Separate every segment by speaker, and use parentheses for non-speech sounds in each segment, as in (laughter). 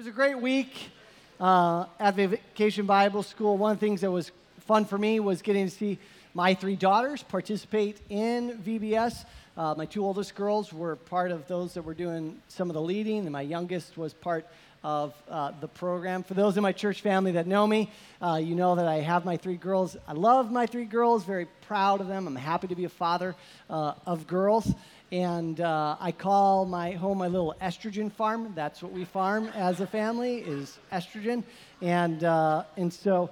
Speaker 1: was a great week uh, at Vacation Bible School. One of the things that was fun for me was getting to see my three daughters participate in VBS. Uh, my two oldest girls were part of those that were doing some of the leading, and my youngest was part of uh, the program. For those in my church family that know me, uh, you know that I have my three girls. I love my three girls, very proud of them. I'm happy to be a father uh, of girls. And uh, I call my home my little estrogen farm. That's what we farm as a family is estrogen. And, uh, and so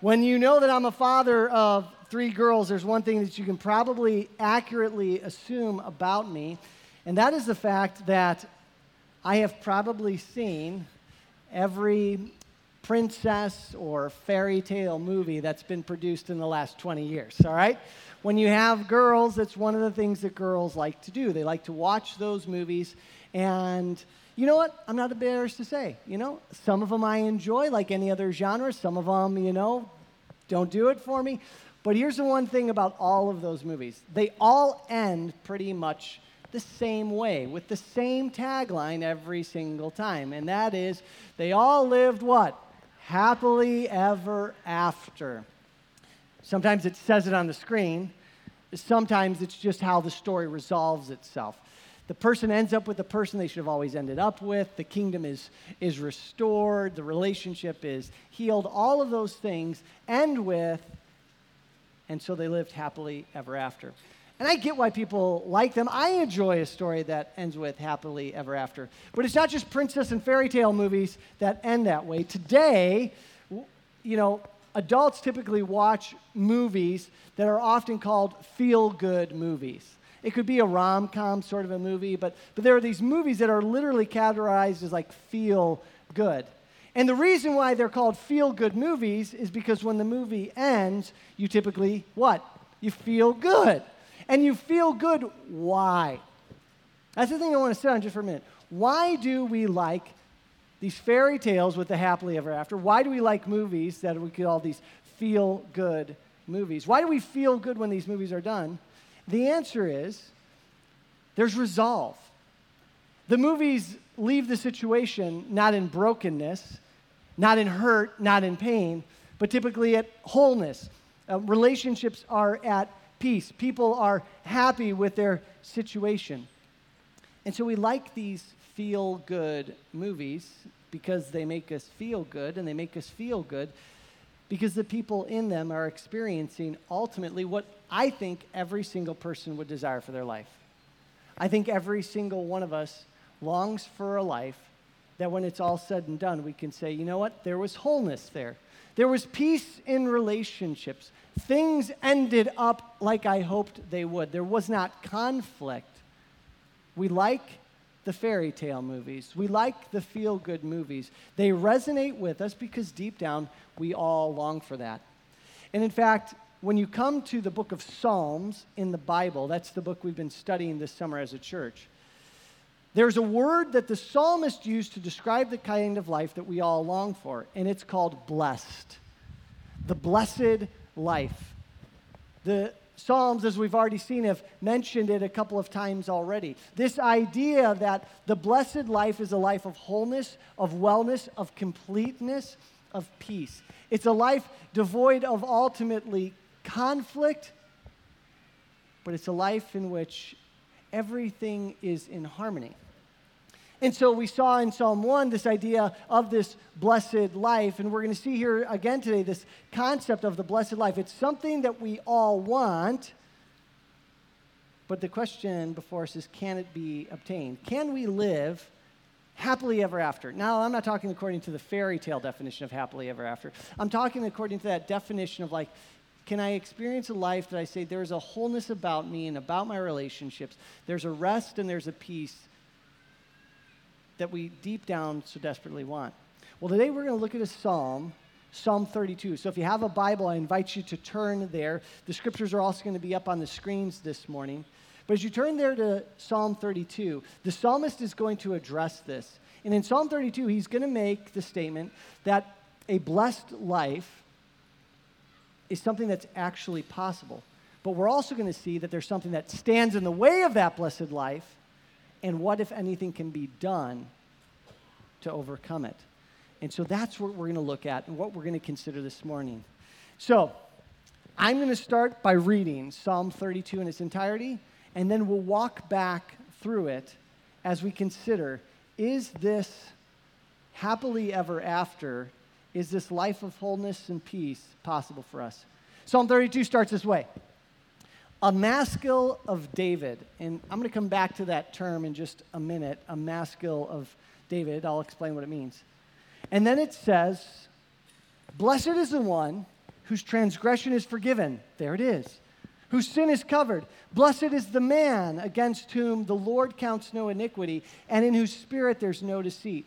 Speaker 1: when you know that I'm a father of three girls, there's one thing that you can probably accurately assume about me, and that is the fact that I have probably seen every princess or fairy tale movie that's been produced in the last 20 years, all right? when you have girls, that's one of the things that girls like to do. They like to watch those movies. And you know what? I'm not embarrassed to say, you know, some of them I enjoy like any other genre. Some of them, you know, don't do it for me. But here's the one thing about all of those movies they all end pretty much the same way, with the same tagline every single time. And that is, they all lived what? Happily ever after. Sometimes it says it on the screen. Sometimes it's just how the story resolves itself. The person ends up with the person they should have always ended up with. The kingdom is, is restored. The relationship is healed. All of those things end with, and so they lived happily ever after. And I get why people like them. I enjoy a story that ends with happily ever after. But it's not just princess and fairy tale movies that end that way. Today, you know, adults typically watch movies that are often called feel good movies. It could be a rom com sort of a movie, but, but there are these movies that are literally categorized as like feel good. And the reason why they're called feel good movies is because when the movie ends, you typically, what? You feel good. And you feel good, why? That's the thing I want to sit on just for a minute. Why do we like these fairy tales with the happily ever after. Why do we like movies that we call these feel good movies? Why do we feel good when these movies are done? The answer is there's resolve. The movies leave the situation not in brokenness, not in hurt, not in pain, but typically at wholeness. Uh, relationships are at peace. People are happy with their situation. And so we like these feel good movies because they make us feel good, and they make us feel good because the people in them are experiencing ultimately what I think every single person would desire for their life. I think every single one of us longs for a life that when it's all said and done, we can say, you know what? There was wholeness there. There was peace in relationships. Things ended up like I hoped they would. There was not conflict. We like the fairy tale movies. We like the feel good movies. They resonate with us because deep down we all long for that. And in fact, when you come to the book of Psalms in the Bible, that's the book we've been studying this summer as a church, there's a word that the psalmist used to describe the kind of life that we all long for, and it's called blessed. The blessed life. The Psalms, as we've already seen, have mentioned it a couple of times already. This idea that the blessed life is a life of wholeness, of wellness, of completeness, of peace. It's a life devoid of ultimately conflict, but it's a life in which everything is in harmony. And so we saw in Psalm 1 this idea of this blessed life, and we're going to see here again today this concept of the blessed life. It's something that we all want, but the question before us is can it be obtained? Can we live happily ever after? Now, I'm not talking according to the fairy tale definition of happily ever after. I'm talking according to that definition of like, can I experience a life that I say there's a wholeness about me and about my relationships? There's a rest and there's a peace that we deep down so desperately want. Well, today we're going to look at a psalm, Psalm 32. So if you have a Bible, I invite you to turn there. The scriptures are also going to be up on the screens this morning. But as you turn there to Psalm 32, the psalmist is going to address this. And in Psalm 32, he's going to make the statement that a blessed life is something that's actually possible. But we're also going to see that there's something that stands in the way of that blessed life and what, if anything, can be done to overcome it. And so that's what we're going to look at and what we're going to consider this morning. So I'm going to start by reading Psalm 32 in its entirety, and then we'll walk back through it as we consider is this happily ever after? Is this life of wholeness and peace possible for us? Psalm 32 starts this way A maskil of David. And I'm going to come back to that term in just a minute. A maskil of David. I'll explain what it means. And then it says, Blessed is the one whose transgression is forgiven. There it is. Whose sin is covered. Blessed is the man against whom the Lord counts no iniquity, and in whose spirit there's no deceit.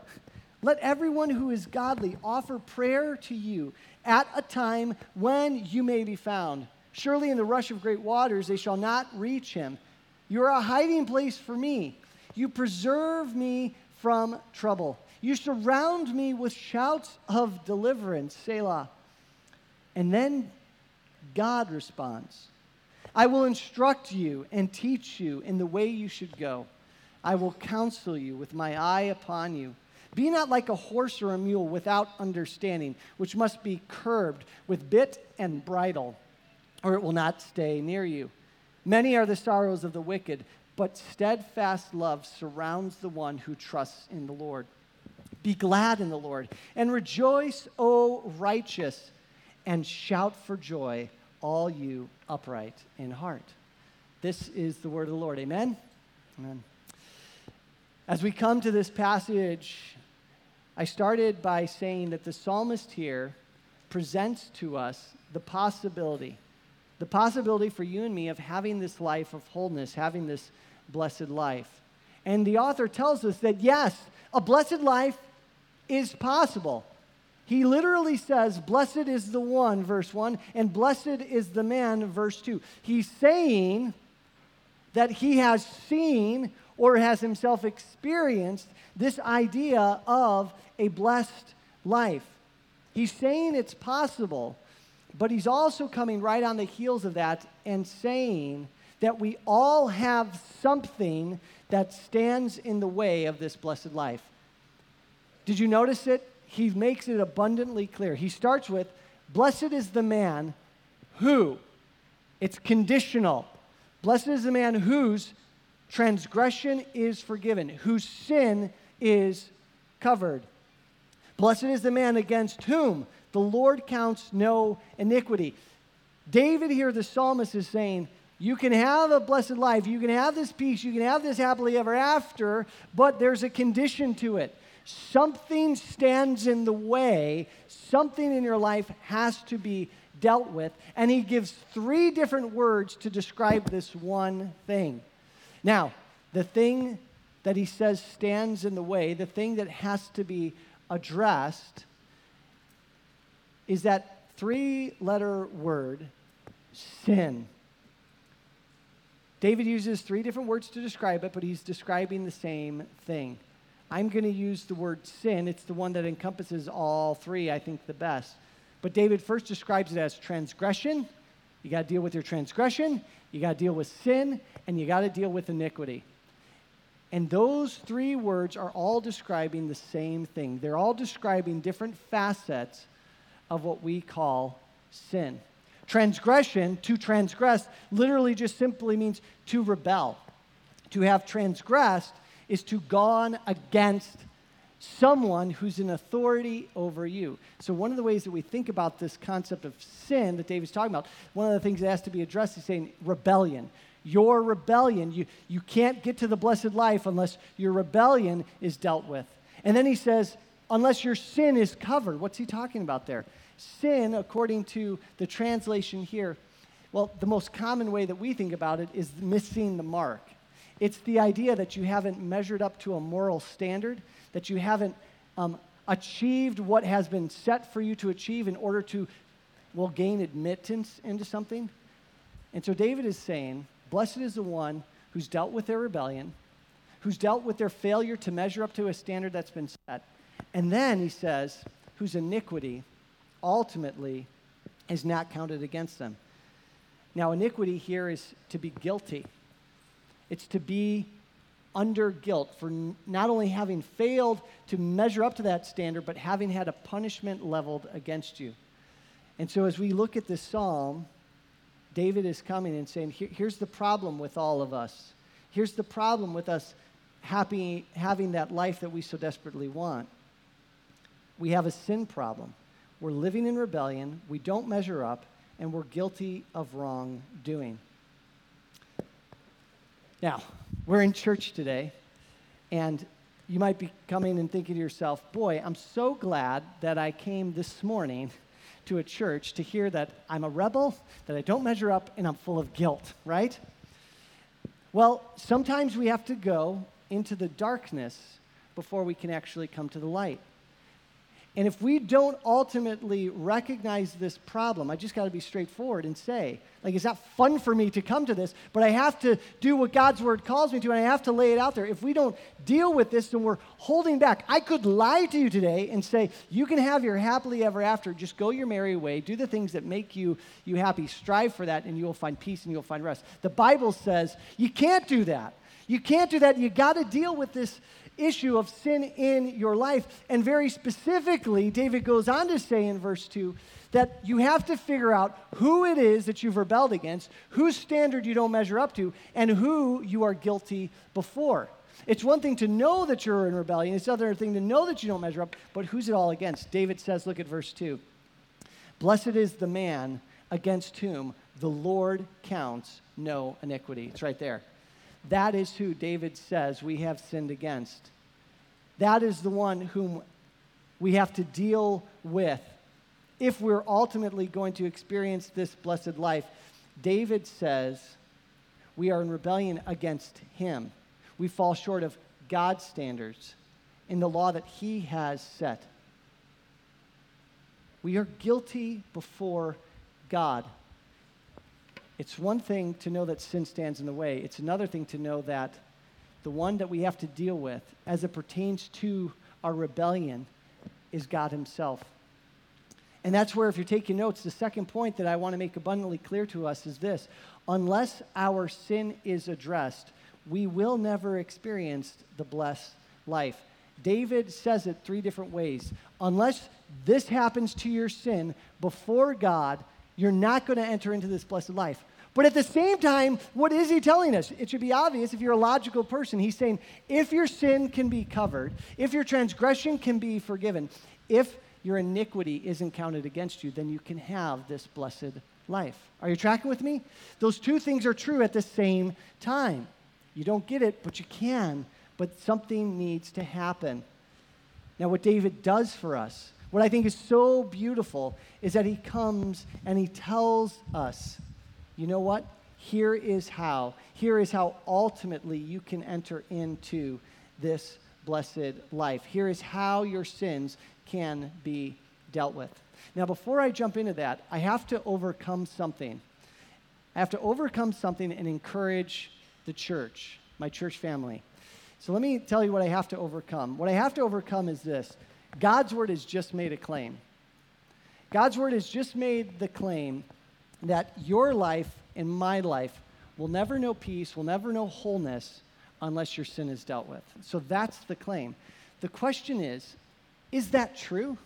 Speaker 1: let everyone who is godly offer prayer to you at a time when you may be found. Surely in the rush of great waters they shall not reach him. You are a hiding place for me. You preserve me from trouble. You surround me with shouts of deliverance, Selah. And then God responds I will instruct you and teach you in the way you should go. I will counsel you with my eye upon you. Be not like a horse or a mule without understanding, which must be curbed with bit and bridle, or it will not stay near you. Many are the sorrows of the wicked, but steadfast love surrounds the one who trusts in the Lord. Be glad in the Lord and rejoice, O righteous, and shout for joy, all you upright in heart. This is the word of the Lord. Amen? Amen. As we come to this passage, I started by saying that the psalmist here presents to us the possibility, the possibility for you and me of having this life of wholeness, having this blessed life. And the author tells us that yes, a blessed life is possible. He literally says, Blessed is the one, verse 1, and blessed is the man, verse 2. He's saying that he has seen or has himself experienced this idea of a blessed life. He's saying it's possible, but he's also coming right on the heels of that and saying that we all have something that stands in the way of this blessed life. Did you notice it? He makes it abundantly clear. He starts with, Blessed is the man who, it's conditional. Blessed is the man whose transgression is forgiven, whose sin is covered. Blessed is the man against whom the Lord counts no iniquity. David here, the psalmist, is saying, You can have a blessed life, you can have this peace, you can have this happily ever after, but there's a condition to it something stands in the way, something in your life has to be dealt with. And he gives three different words to describe this one thing. Now, the thing that he says stands in the way, the thing that has to be addressed, is that three letter word, sin. David uses three different words to describe it, but he's describing the same thing. I'm going to use the word sin. It's the one that encompasses all three, I think, the best. But David first describes it as transgression. You got to deal with your transgression, you got to deal with sin, and you got to deal with iniquity. And those three words are all describing the same thing. They're all describing different facets of what we call sin. Transgression, to transgress, literally just simply means to rebel. To have transgressed is to gone against someone who's in authority over you. So, one of the ways that we think about this concept of sin that David's talking about, one of the things that has to be addressed is saying rebellion. Your rebellion, you, you can't get to the blessed life unless your rebellion is dealt with. And then he says, unless your sin is covered. What's he talking about there? Sin, according to the translation here, well, the most common way that we think about it is missing the mark. It's the idea that you haven't measured up to a moral standard, that you haven't um, achieved what has been set for you to achieve in order to, well, gain admittance into something. And so David is saying, Blessed is the one who's dealt with their rebellion, who's dealt with their failure to measure up to a standard that's been set. And then he says, whose iniquity ultimately is not counted against them. Now, iniquity here is to be guilty, it's to be under guilt for not only having failed to measure up to that standard, but having had a punishment leveled against you. And so, as we look at this psalm, David is coming and saying, Here, Here's the problem with all of us. Here's the problem with us happy, having that life that we so desperately want. We have a sin problem. We're living in rebellion, we don't measure up, and we're guilty of wrongdoing. Now, we're in church today, and you might be coming and thinking to yourself, boy, I'm so glad that I came this morning to a church to hear that I'm a rebel, that I don't measure up, and I'm full of guilt, right? Well, sometimes we have to go into the darkness before we can actually come to the light. And if we don't ultimately recognize this problem, I just got to be straightforward and say, like, it's not fun for me to come to this, but I have to do what God's word calls me to, and I have to lay it out there. If we don't deal with this, then we're holding back. I could lie to you today and say, you can have your happily ever after. Just go your merry way. Do the things that make you, you happy. Strive for that, and you will find peace and you'll find rest. The Bible says you can't do that. You can't do that. You got to deal with this issue of sin in your life. And very specifically, David goes on to say in verse 2 that you have to figure out who it is that you've rebelled against, whose standard you don't measure up to, and who you are guilty before. It's one thing to know that you're in rebellion, it's another thing to know that you don't measure up, but who's it all against? David says, look at verse 2 Blessed is the man against whom the Lord counts no iniquity. It's right there. That is who David says we have sinned against. That is the one whom we have to deal with if we're ultimately going to experience this blessed life. David says we are in rebellion against him. We fall short of God's standards in the law that he has set. We are guilty before God. It's one thing to know that sin stands in the way, it's another thing to know that the one that we have to deal with as it pertains to our rebellion is God Himself. And that's where, if you're taking notes, the second point that I want to make abundantly clear to us is this unless our sin is addressed, we will never experience the blessed life. David says it three different ways. Unless this happens to your sin before God, you're not going to enter into this blessed life. But at the same time, what is he telling us? It should be obvious if you're a logical person. He's saying if your sin can be covered, if your transgression can be forgiven, if your iniquity isn't counted against you, then you can have this blessed life. Are you tracking with me? Those two things are true at the same time. You don't get it, but you can. But something needs to happen. Now, what David does for us, what I think is so beautiful, is that he comes and he tells us you know what? Here is how. Here is how ultimately you can enter into this blessed life. Here is how your sins can be dealt with. Now, before I jump into that, I have to overcome something. I have to overcome something and encourage the church, my church family. So let me tell you what I have to overcome. What I have to overcome is this God's word has just made a claim. God's word has just made the claim that your life and my life will never know peace, will never know wholeness unless your sin is dealt with. So that's the claim. The question is is that true?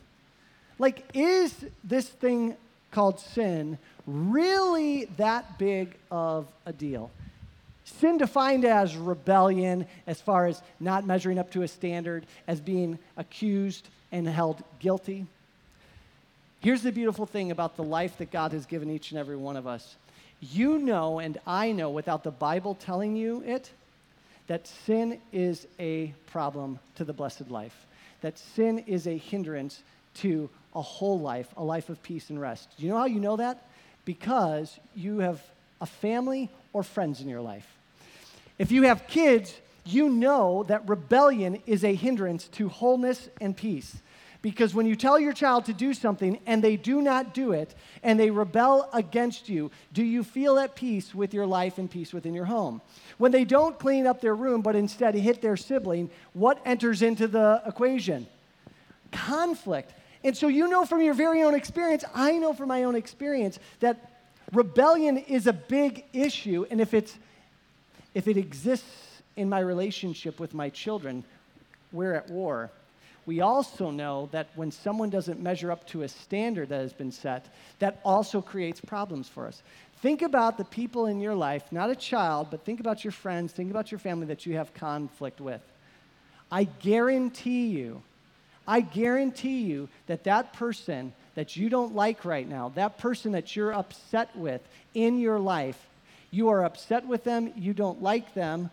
Speaker 1: Like, is this thing called sin really that big of a deal? Sin defined as rebellion, as far as not measuring up to a standard, as being accused and held guilty. Here's the beautiful thing about the life that God has given each and every one of us. You know, and I know without the Bible telling you it, that sin is a problem to the blessed life, that sin is a hindrance to a whole life, a life of peace and rest. Do you know how you know that? Because you have a family or friends in your life. If you have kids, you know that rebellion is a hindrance to wholeness and peace. Because when you tell your child to do something and they do not do it and they rebel against you, do you feel at peace with your life and peace within your home? When they don't clean up their room but instead hit their sibling, what enters into the equation? Conflict. And so you know from your very own experience, I know from my own experience that rebellion is a big issue and if it's if it exists in my relationship with my children, we're at war. We also know that when someone doesn't measure up to a standard that has been set, that also creates problems for us. Think about the people in your life, not a child, but think about your friends, think about your family that you have conflict with. I guarantee you, I guarantee you that that person that you don't like right now, that person that you're upset with in your life, you are upset with them, you don't like them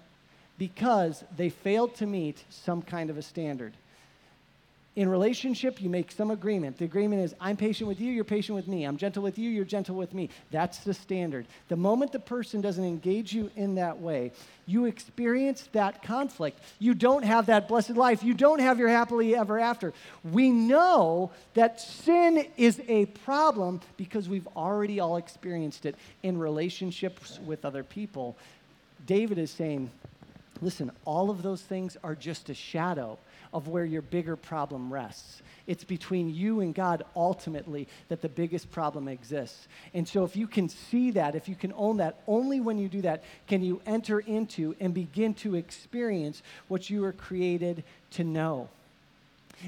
Speaker 1: because they failed to meet some kind of a standard. In relationship, you make some agreement. The agreement is I'm patient with you, you're patient with me. I'm gentle with you, you're gentle with me. That's the standard. The moment the person doesn't engage you in that way, you experience that conflict. You don't have that blessed life. You don't have your happily ever after. We know that sin is a problem because we've already all experienced it in relationships with other people. David is saying, listen, all of those things are just a shadow of where your bigger problem rests. It's between you and God ultimately that the biggest problem exists. And so, if you can see that, if you can own that, only when you do that can you enter into and begin to experience what you were created to know.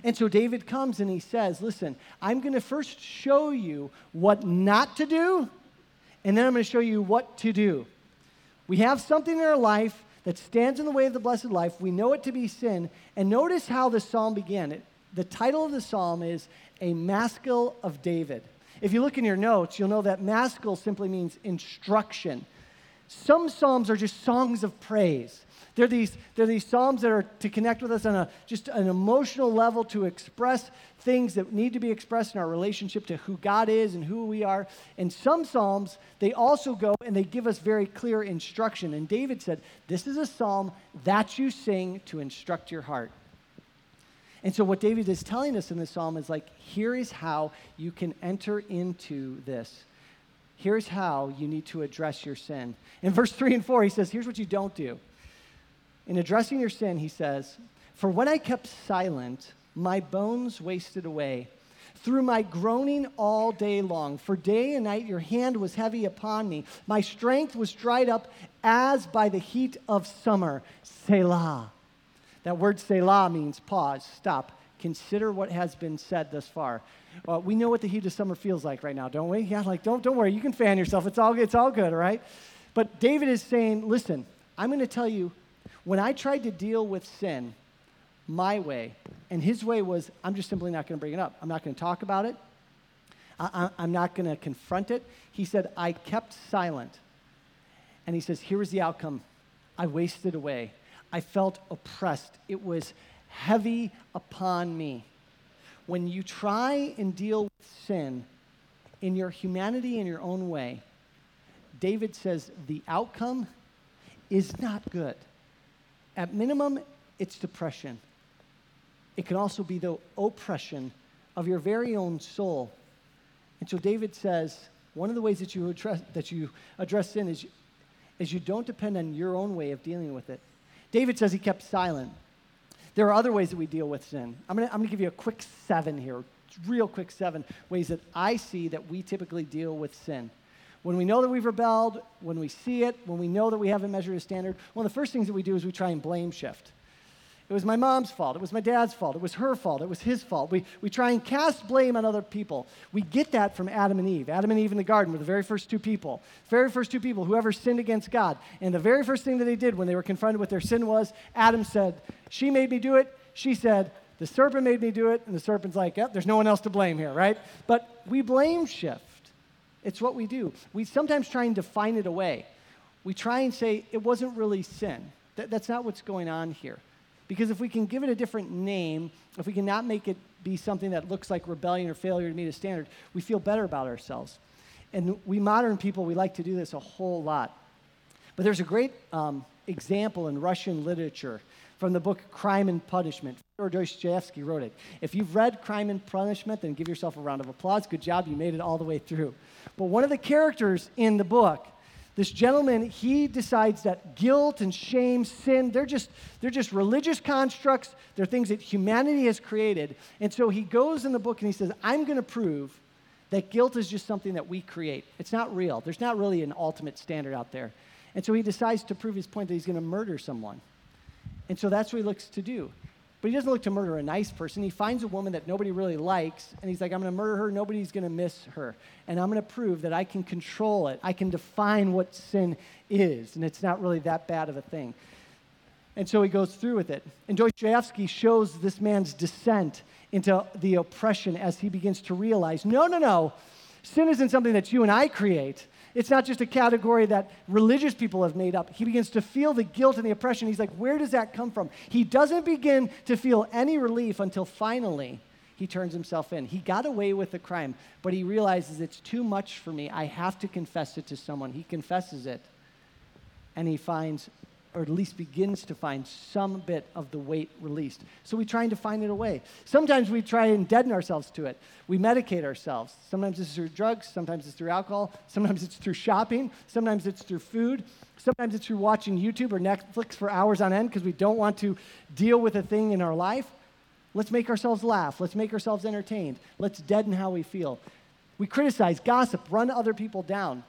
Speaker 1: And so David comes and he says, Listen, I'm going to first show you what not to do, and then I'm going to show you what to do. We have something in our life that stands in the way of the blessed life. We know it to be sin. And notice how the psalm began. It, the title of the psalm is A Maskil of David. If you look in your notes, you'll know that maskil simply means instruction. Some psalms are just songs of praise. They're these, they're these psalms that are to connect with us on a, just an emotional level to express things that need to be expressed in our relationship to who God is and who we are. And some psalms, they also go and they give us very clear instruction. And David said, This is a psalm that you sing to instruct your heart. And so, what David is telling us in this psalm is like, here is how you can enter into this. Here's how you need to address your sin. In verse 3 and 4, he says, Here's what you don't do. In addressing your sin, he says, For when I kept silent, my bones wasted away through my groaning all day long. For day and night your hand was heavy upon me. My strength was dried up as by the heat of summer. Selah. That word Selah means pause, stop, consider what has been said thus far. Uh, we know what the heat of summer feels like right now, don't we? Yeah, like don't, don't worry, you can fan yourself. It's all, it's all good, all right? But David is saying, listen, I'm going to tell you when I tried to deal with sin my way, and his way was, I'm just simply not going to bring it up. I'm not going to talk about it. I, am not going to confront it. He said, I kept silent. And he says, Here was the outcome I wasted away. I felt oppressed. It was heavy upon me. When you try and deal with sin in your humanity in your own way, David says the outcome is not good. At minimum, it's depression. It can also be the oppression of your very own soul. And so David says, one of the ways that you address, that you address sin is, is you don't depend on your own way of dealing with it. David says he kept silent. There are other ways that we deal with sin. I'm going to I'm going to give you a quick seven here, real quick seven ways that I see that we typically deal with sin. When we know that we've rebelled, when we see it, when we know that we haven't measured a standard, one of the first things that we do is we try and blame shift. It was my mom's fault. It was my dad's fault. It was her fault. It was his fault. We, we try and cast blame on other people. We get that from Adam and Eve. Adam and Eve in the garden were the very first two people. Very first two people who ever sinned against God. And the very first thing that they did when they were confronted with their sin was Adam said, She made me do it. She said, The serpent made me do it. And the serpent's like, Yep, there's no one else to blame here, right? But we blame shift. It's what we do. We sometimes try and define it away. We try and say it wasn't really sin. That, that's not what's going on here. Because if we can give it a different name, if we can not make it be something that looks like rebellion or failure to meet a standard, we feel better about ourselves. And we modern people, we like to do this a whole lot. But there's a great um, example in Russian literature from the book Crime and Punishment. Fyodor Dostoevsky wrote it. If you've read Crime and Punishment, then give yourself a round of applause. Good job, you made it all the way through. But one of the characters in the book, this gentleman, he decides that guilt and shame, sin, they're just, they're just religious constructs. They're things that humanity has created. And so he goes in the book and he says, I'm going to prove that guilt is just something that we create. It's not real. There's not really an ultimate standard out there. And so he decides to prove his point that he's going to murder someone. And so that's what he looks to do. But he doesn't look to murder a nice person. He finds a woman that nobody really likes, and he's like, I'm going to murder her. Nobody's going to miss her. And I'm going to prove that I can control it. I can define what sin is, and it's not really that bad of a thing. And so he goes through with it. And Dostoevsky shows this man's descent into the oppression as he begins to realize no, no, no, sin isn't something that you and I create. It's not just a category that religious people have made up. He begins to feel the guilt and the oppression. He's like, where does that come from? He doesn't begin to feel any relief until finally he turns himself in. He got away with the crime, but he realizes it's too much for me. I have to confess it to someone. He confesses it, and he finds or at least begins to find some bit of the weight released. So we trying to find it away. Sometimes we try and deaden ourselves to it. We medicate ourselves. Sometimes it's through drugs, sometimes it's through alcohol, sometimes it's through shopping, sometimes it's through food, sometimes it's through watching YouTube or Netflix for hours on end because we don't want to deal with a thing in our life. Let's make ourselves laugh. Let's make ourselves entertained. Let's deaden how we feel. We criticize, gossip, run other people down.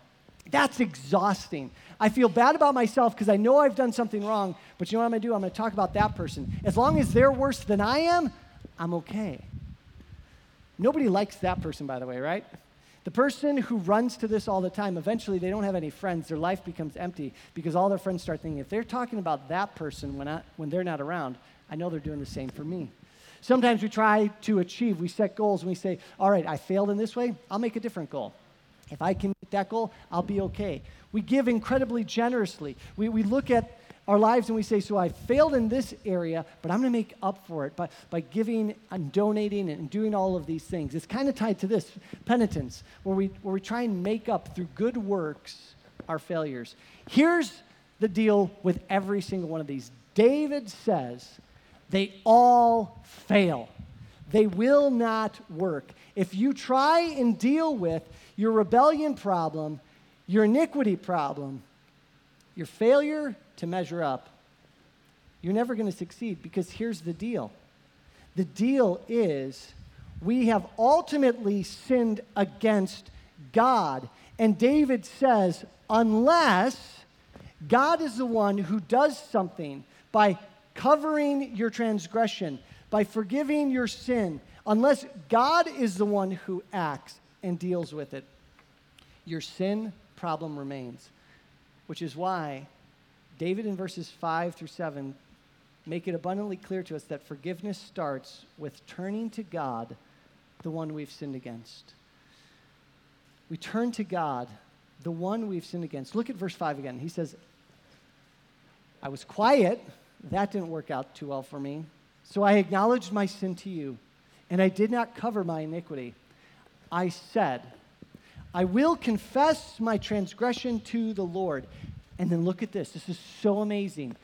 Speaker 1: That's exhausting. I feel bad about myself because I know I've done something wrong, but you know what I'm going to do? I'm going to talk about that person. As long as they're worse than I am, I'm okay. Nobody likes that person, by the way, right? The person who runs to this all the time, eventually they don't have any friends. Their life becomes empty because all their friends start thinking, if they're talking about that person when, I, when they're not around, I know they're doing the same for me. Sometimes we try to achieve, we set goals and we say, all right, I failed in this way, I'll make a different goal. If I can meet that goal, I'll be okay. We give incredibly generously. We, we look at our lives and we say, So I failed in this area, but I'm going to make up for it by, by giving and donating and doing all of these things. It's kind of tied to this penitence, where we, where we try and make up through good works our failures. Here's the deal with every single one of these David says, They all fail, they will not work. If you try and deal with your rebellion problem, your iniquity problem, your failure to measure up, you're never going to succeed because here's the deal. The deal is we have ultimately sinned against God. And David says, unless God is the one who does something by covering your transgression, by forgiving your sin, unless God is the one who acts and deals with it, your sin problem remains. Which is why David in verses 5 through 7 make it abundantly clear to us that forgiveness starts with turning to God, the one we've sinned against. We turn to God, the one we've sinned against. Look at verse 5 again. He says, I was quiet. That didn't work out too well for me. So I acknowledged my sin to you, and I did not cover my iniquity. I said, I will confess my transgression to the Lord. And then look at this. This is so amazing.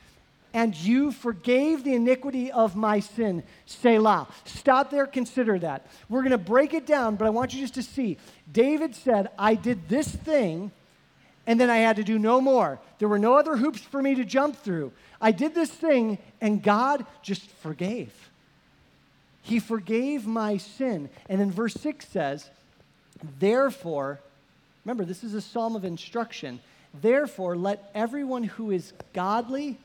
Speaker 1: And you forgave the iniquity of my sin. Selah. Stop there, consider that. We're going to break it down, but I want you just to see. David said, I did this thing, and then I had to do no more. There were no other hoops for me to jump through. I did this thing, and God just forgave. He forgave my sin. And then verse 6 says, Therefore, remember, this is a psalm of instruction. Therefore, let everyone who is godly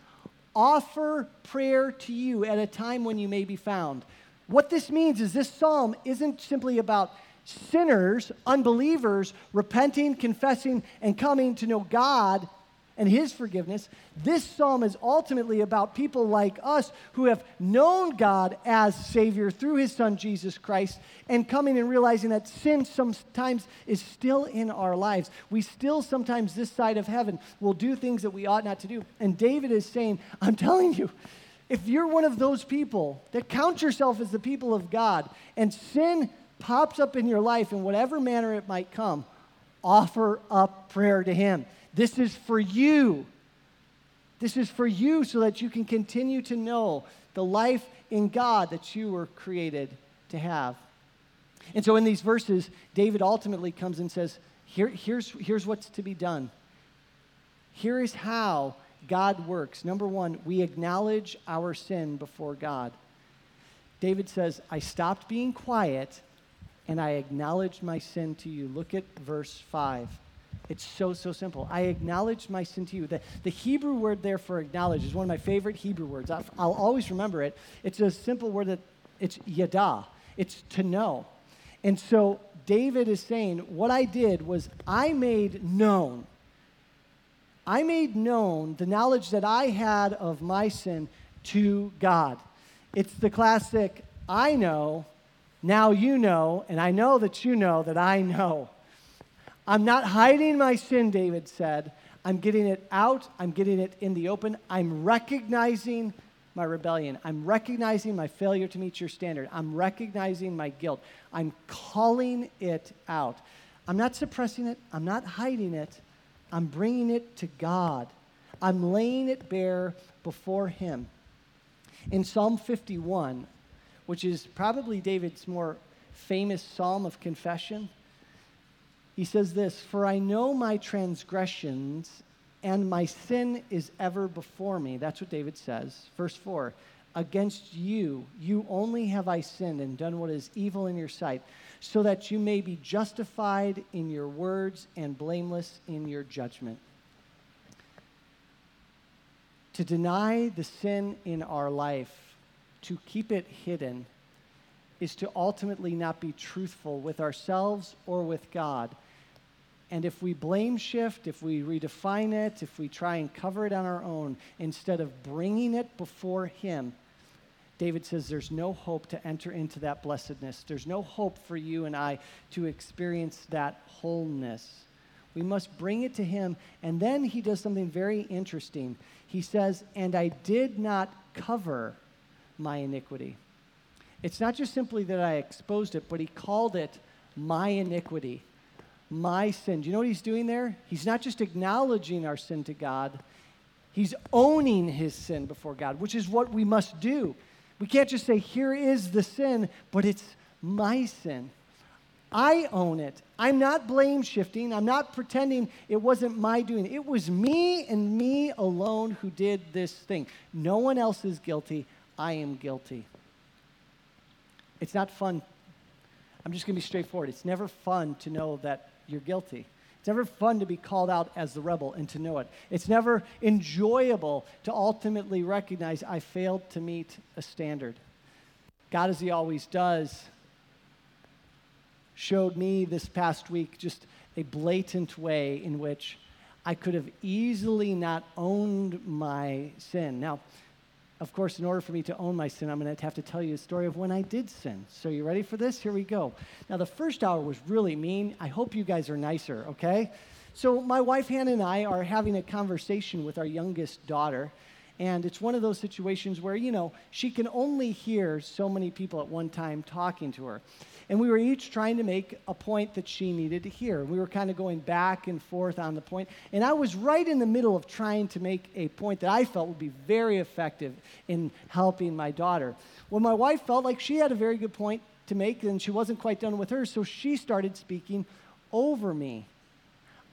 Speaker 1: offer prayer to you at a time when you may be found. What this means is this psalm isn't simply about sinners, unbelievers, repenting, confessing, and coming to know God and his forgiveness. This psalm is ultimately about people like us who have known God as Savior through his Son Jesus Christ and coming and realizing that sin sometimes is still in our lives. We still sometimes, this side of heaven, will do things that we ought not to do. And David is saying, I'm telling you, if you're one of those people that count yourself as the people of God and sin pops up in your life in whatever manner it might come, offer up prayer to him. This is for you. This is for you so that you can continue to know the life in God that you were created to have. And so in these verses, David ultimately comes and says, Here, here's, here's what's to be done. Here is how God works. Number one, we acknowledge our sin before God. David says, I stopped being quiet and I acknowledged my sin to you. Look at verse 5. It's so, so simple. I acknowledge my sin to you. The, the Hebrew word there for acknowledge is one of my favorite Hebrew words. I'll, I'll always remember it. It's a simple word that it's yada, it's to know. And so David is saying, What I did was I made known. I made known the knowledge that I had of my sin to God. It's the classic, I know, now you know, and I know that you know that I know. I'm not hiding my sin, David said. I'm getting it out. I'm getting it in the open. I'm recognizing my rebellion. I'm recognizing my failure to meet your standard. I'm recognizing my guilt. I'm calling it out. I'm not suppressing it. I'm not hiding it. I'm bringing it to God. I'm laying it bare before Him. In Psalm 51, which is probably David's more famous psalm of confession, he says this For I know my transgressions, and my sin is ever before me. That's what David says. Verse 4 Against you, you only have I sinned and done what is evil in your sight, so that you may be justified in your words and blameless in your judgment. To deny the sin in our life to keep it hidden is to ultimately not be truthful with ourselves or with God. And if we blame shift, if we redefine it, if we try and cover it on our own, instead of bringing it before Him, David says there's no hope to enter into that blessedness. There's no hope for you and I to experience that wholeness. We must bring it to Him. And then He does something very interesting. He says, And I did not cover my iniquity. It's not just simply that I exposed it, but he called it my iniquity, my sin. Do you know what he's doing there? He's not just acknowledging our sin to God, he's owning his sin before God, which is what we must do. We can't just say, here is the sin, but it's my sin. I own it. I'm not blame shifting. I'm not pretending it wasn't my doing. It was me and me alone who did this thing. No one else is guilty. I am guilty. It's not fun. I'm just going to be straightforward. It's never fun to know that you're guilty. It's never fun to be called out as the rebel and to know it. It's never enjoyable to ultimately recognize I failed to meet a standard. God, as He always does, showed me this past week just a blatant way in which I could have easily not owned my sin. Now, of course, in order for me to own my sin, I'm going to have to tell you a story of when I did sin. So, you ready for this? Here we go. Now, the first hour was really mean. I hope you guys are nicer, okay? So, my wife Hannah and I are having a conversation with our youngest daughter. And it's one of those situations where, you know, she can only hear so many people at one time talking to her. And we were each trying to make a point that she needed to hear. We were kind of going back and forth on the point. And I was right in the middle of trying to make a point that I felt would be very effective in helping my daughter. Well, my wife felt like she had a very good point to make, and she wasn't quite done with hers, so she started speaking over me.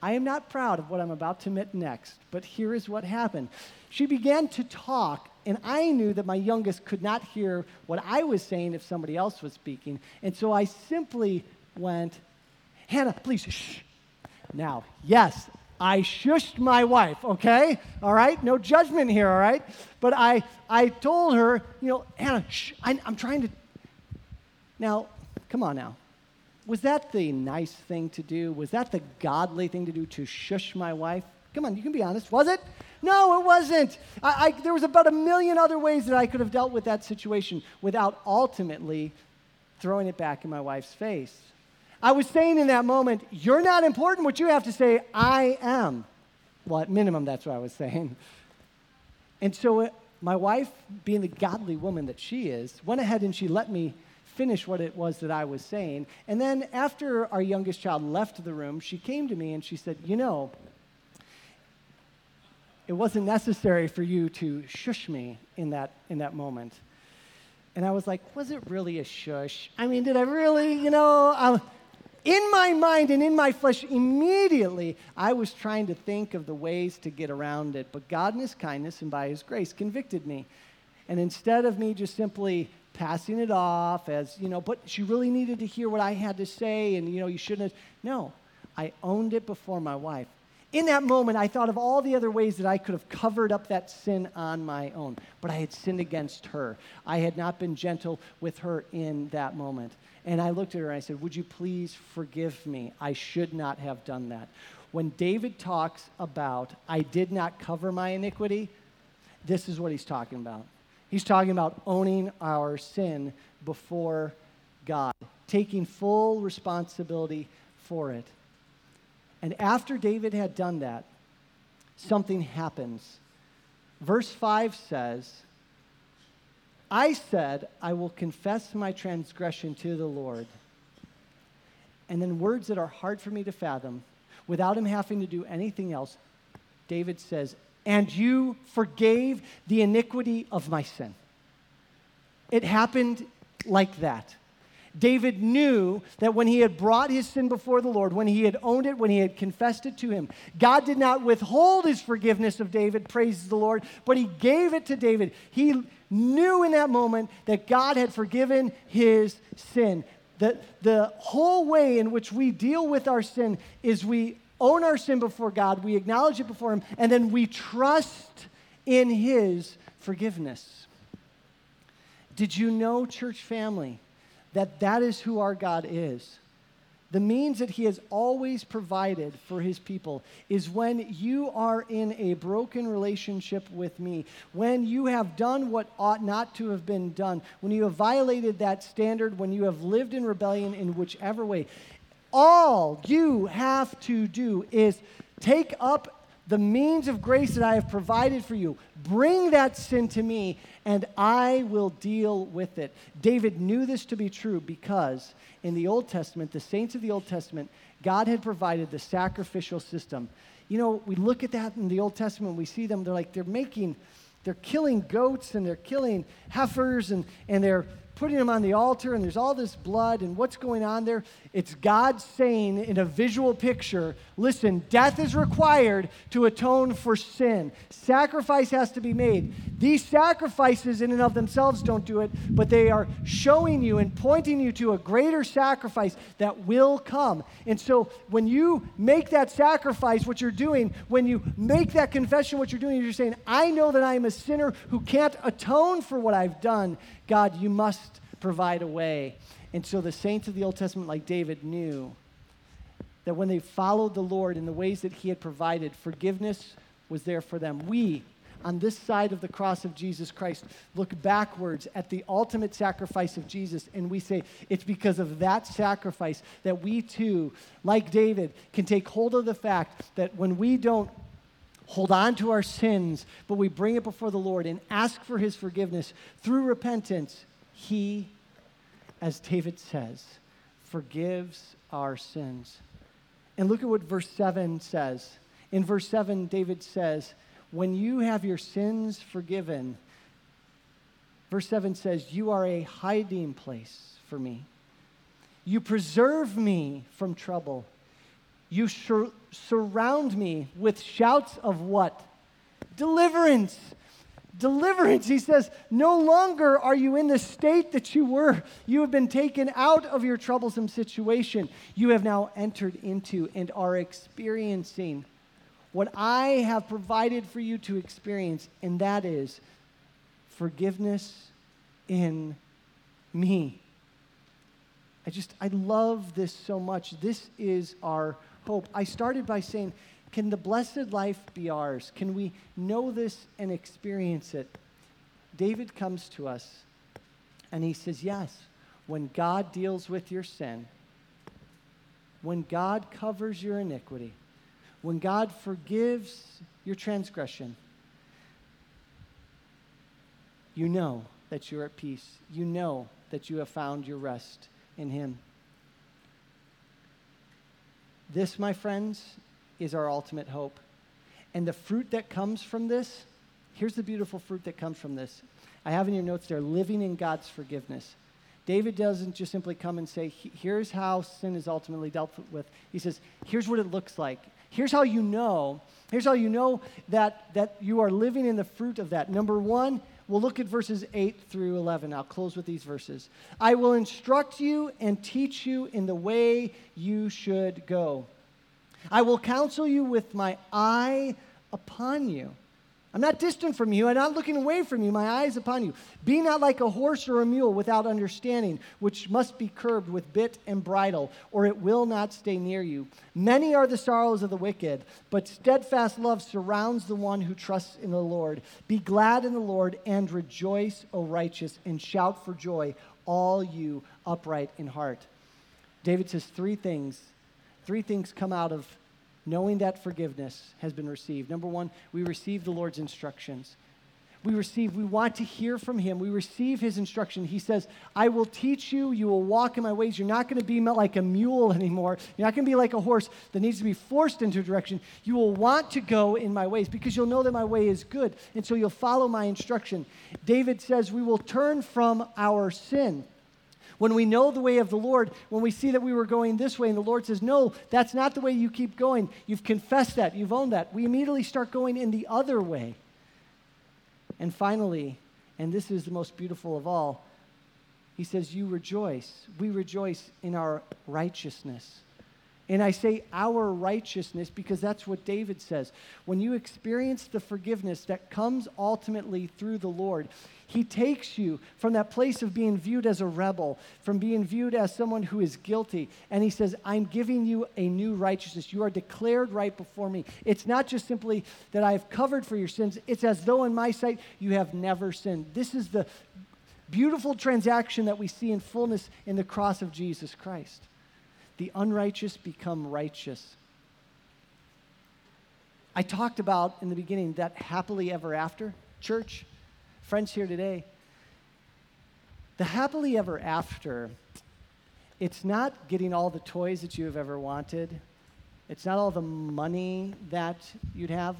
Speaker 1: I am not proud of what I'm about to admit next, but here is what happened. She began to talk and I knew that my youngest could not hear what I was saying if somebody else was speaking. And so I simply went, Hannah, please, shh. Now, yes, I shushed my wife, okay? All right? No judgment here, all right? But I, I told her, you know, Hannah, shh, I, I'm trying to. Now, come on now. Was that the nice thing to do? Was that the godly thing to do to shush my wife? Come on, you can be honest. Was it? No, it wasn't. I, I, there was about a million other ways that I could have dealt with that situation without ultimately throwing it back in my wife's face. I was saying in that moment, You're not important. What you have to say, I am. Well, at minimum, that's what I was saying. And so uh, my wife, being the godly woman that she is, went ahead and she let me finish what it was that I was saying. And then after our youngest child left the room, she came to me and she said, You know, it wasn't necessary for you to shush me in that, in that moment. And I was like, was it really a shush? I mean, did I really, you know? I, in my mind and in my flesh, immediately, I was trying to think of the ways to get around it. But God, in His kindness and by His grace, convicted me. And instead of me just simply passing it off as, you know, but she really needed to hear what I had to say, and, you know, you shouldn't have. No, I owned it before my wife. In that moment, I thought of all the other ways that I could have covered up that sin on my own, but I had sinned against her. I had not been gentle with her in that moment. And I looked at her and I said, Would you please forgive me? I should not have done that. When David talks about, I did not cover my iniquity, this is what he's talking about. He's talking about owning our sin before God, taking full responsibility for it. And after David had done that, something happens. Verse 5 says, I said, I will confess my transgression to the Lord. And then, words that are hard for me to fathom, without him having to do anything else, David says, And you forgave the iniquity of my sin. It happened like that. David knew that when he had brought his sin before the Lord, when he had owned it, when he had confessed it to him, God did not withhold his forgiveness of David, praise the Lord, but he gave it to David. He knew in that moment that God had forgiven his sin. That the whole way in which we deal with our sin is we own our sin before God, we acknowledge it before him, and then we trust in his forgiveness. Did you know, church family? that that is who our God is. The means that He has always provided for His people is when you are in a broken relationship with me, when you have done what ought not to have been done, when you have violated that standard, when you have lived in rebellion in whichever way. All you have to do is take up the means of grace that I have provided for you. Bring that sin to me, and I will deal with it. David knew this to be true because in the Old Testament, the saints of the Old Testament, God had provided the sacrificial system. You know, we look at that in the Old Testament, we see them, they're like, they're making, they're killing goats and they're killing heifers and, and they're putting them on the altar, and there's all this blood, and what's going on there? It's God saying in a visual picture listen, death is required to atone for sin. Sacrifice has to be made. These sacrifices, in and of themselves, don't do it, but they are showing you and pointing you to a greater sacrifice that will come. And so when you make that sacrifice, what you're doing, when you make that confession, what you're doing, is you're saying, I know that I am a sinner who can't atone for what I've done. God, you must provide a way. And so the saints of the Old Testament, like David, knew that when they followed the Lord in the ways that he had provided, forgiveness was there for them. We, on this side of the cross of Jesus Christ, look backwards at the ultimate sacrifice of Jesus, and we say, it's because of that sacrifice that we too, like David, can take hold of the fact that when we don't hold on to our sins, but we bring it before the Lord and ask for his forgiveness through repentance, he, as David says, forgives our sins. And look at what verse 7 says. In verse 7, David says, When you have your sins forgiven, verse 7 says, You are a hiding place for me. You preserve me from trouble. You sur- surround me with shouts of what? Deliverance. Deliverance. He says, No longer are you in the state that you were. You have been taken out of your troublesome situation. You have now entered into and are experiencing what I have provided for you to experience, and that is forgiveness in me. I just, I love this so much. This is our hope. I started by saying, can the blessed life be ours? Can we know this and experience it? David comes to us and he says, Yes, when God deals with your sin, when God covers your iniquity, when God forgives your transgression, you know that you're at peace. You know that you have found your rest in Him. This, my friends, is our ultimate hope. And the fruit that comes from this, here's the beautiful fruit that comes from this. I have in your notes there living in God's forgiveness. David doesn't just simply come and say, here's how sin is ultimately dealt with. He says, here's what it looks like. Here's how you know. Here's how you know that, that you are living in the fruit of that. Number one, we'll look at verses 8 through 11. I'll close with these verses. I will instruct you and teach you in the way you should go. I will counsel you with my eye upon you. I'm not distant from you. I'm not looking away from you. My eyes upon you. Be not like a horse or a mule without understanding, which must be curbed with bit and bridle, or it will not stay near you. Many are the sorrows of the wicked, but steadfast love surrounds the one who trusts in the Lord. Be glad in the Lord and rejoice, O righteous, and shout for joy, all you upright in heart. David says three things. Three things come out of knowing that forgiveness has been received. Number one, we receive the Lord's instructions. We receive, we want to hear from Him. We receive His instruction. He says, I will teach you, you will walk in my ways. You're not going to be like a mule (laughs) anymore. You're not going to be like a horse that needs to be forced into a direction. You will want to go in my ways because you'll know that my way is good. And so you'll follow my instruction. David says, We will turn from our sin. When we know the way of the Lord, when we see that we were going this way and the Lord says, No, that's not the way you keep going, you've confessed that, you've owned that, we immediately start going in the other way. And finally, and this is the most beautiful of all, he says, You rejoice. We rejoice in our righteousness. And I say our righteousness because that's what David says. When you experience the forgiveness that comes ultimately through the Lord, he takes you from that place of being viewed as a rebel, from being viewed as someone who is guilty, and he says, I'm giving you a new righteousness. You are declared right before me. It's not just simply that I have covered for your sins, it's as though in my sight you have never sinned. This is the beautiful transaction that we see in fullness in the cross of Jesus Christ the unrighteous become righteous. I talked about in the beginning that happily ever after church, friends here today. The happily ever after, it's not getting all the toys that you have ever wanted. It's not all the money that you'd have.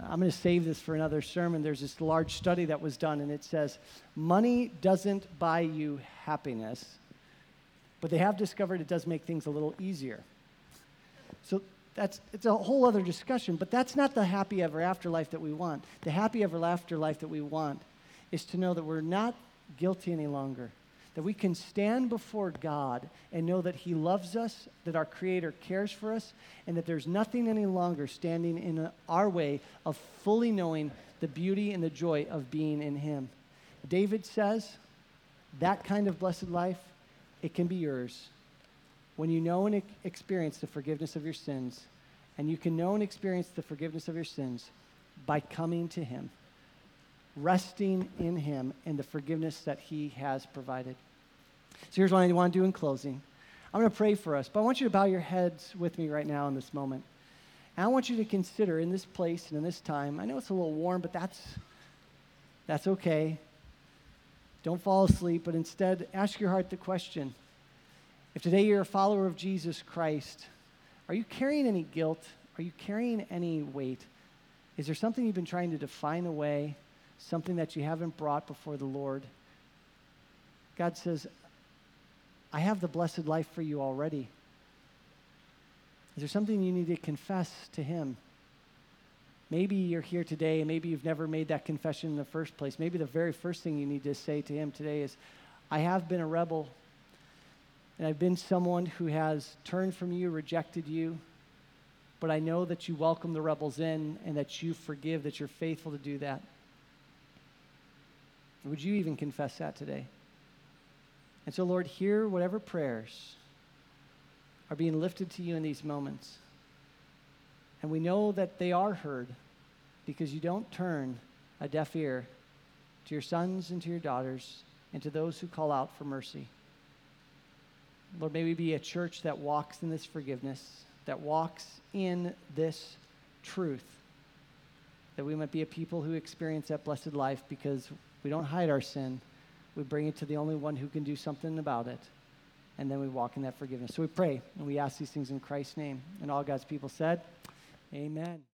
Speaker 1: I'm going to save this for another sermon. There's this large study that was done, and it says money doesn't buy you happiness, but they have discovered it does make things a little easier. So that's it's a whole other discussion, but that's not the happy ever after life that we want. The happy ever after life that we want is to know that we're not guilty any longer. That we can stand before God and know that He loves us, that our Creator cares for us, and that there's nothing any longer standing in our way of fully knowing the beauty and the joy of being in Him. David says that kind of blessed life it can be yours when you know and experience the forgiveness of your sins, and you can know and experience the forgiveness of your sins by coming to Him, resting in Him and the forgiveness that He has provided. So here's what I want to do in closing. I'm going to pray for us, but I want you to bow your heads with me right now in this moment. And I want you to consider in this place and in this time, I know it's a little warm, but that's, that's okay. Don't fall asleep, but instead ask your heart the question if today you're a follower of Jesus Christ, are you carrying any guilt? Are you carrying any weight? Is there something you've been trying to define away, something that you haven't brought before the Lord? God says, I have the blessed life for you already. Is there something you need to confess to Him? Maybe you're here today and maybe you've never made that confession in the first place. Maybe the very first thing you need to say to him today is, I have been a rebel and I've been someone who has turned from you, rejected you, but I know that you welcome the rebels in and that you forgive, that you're faithful to do that. Would you even confess that today? And so, Lord, hear whatever prayers are being lifted to you in these moments. And we know that they are heard because you don't turn a deaf ear to your sons and to your daughters and to those who call out for mercy. Lord, may we be a church that walks in this forgiveness, that walks in this truth, that we might be a people who experience that blessed life because we don't hide our sin. We bring it to the only one who can do something about it. And then we walk in that forgiveness. So we pray and we ask these things in Christ's name. And all God's people said, Amen.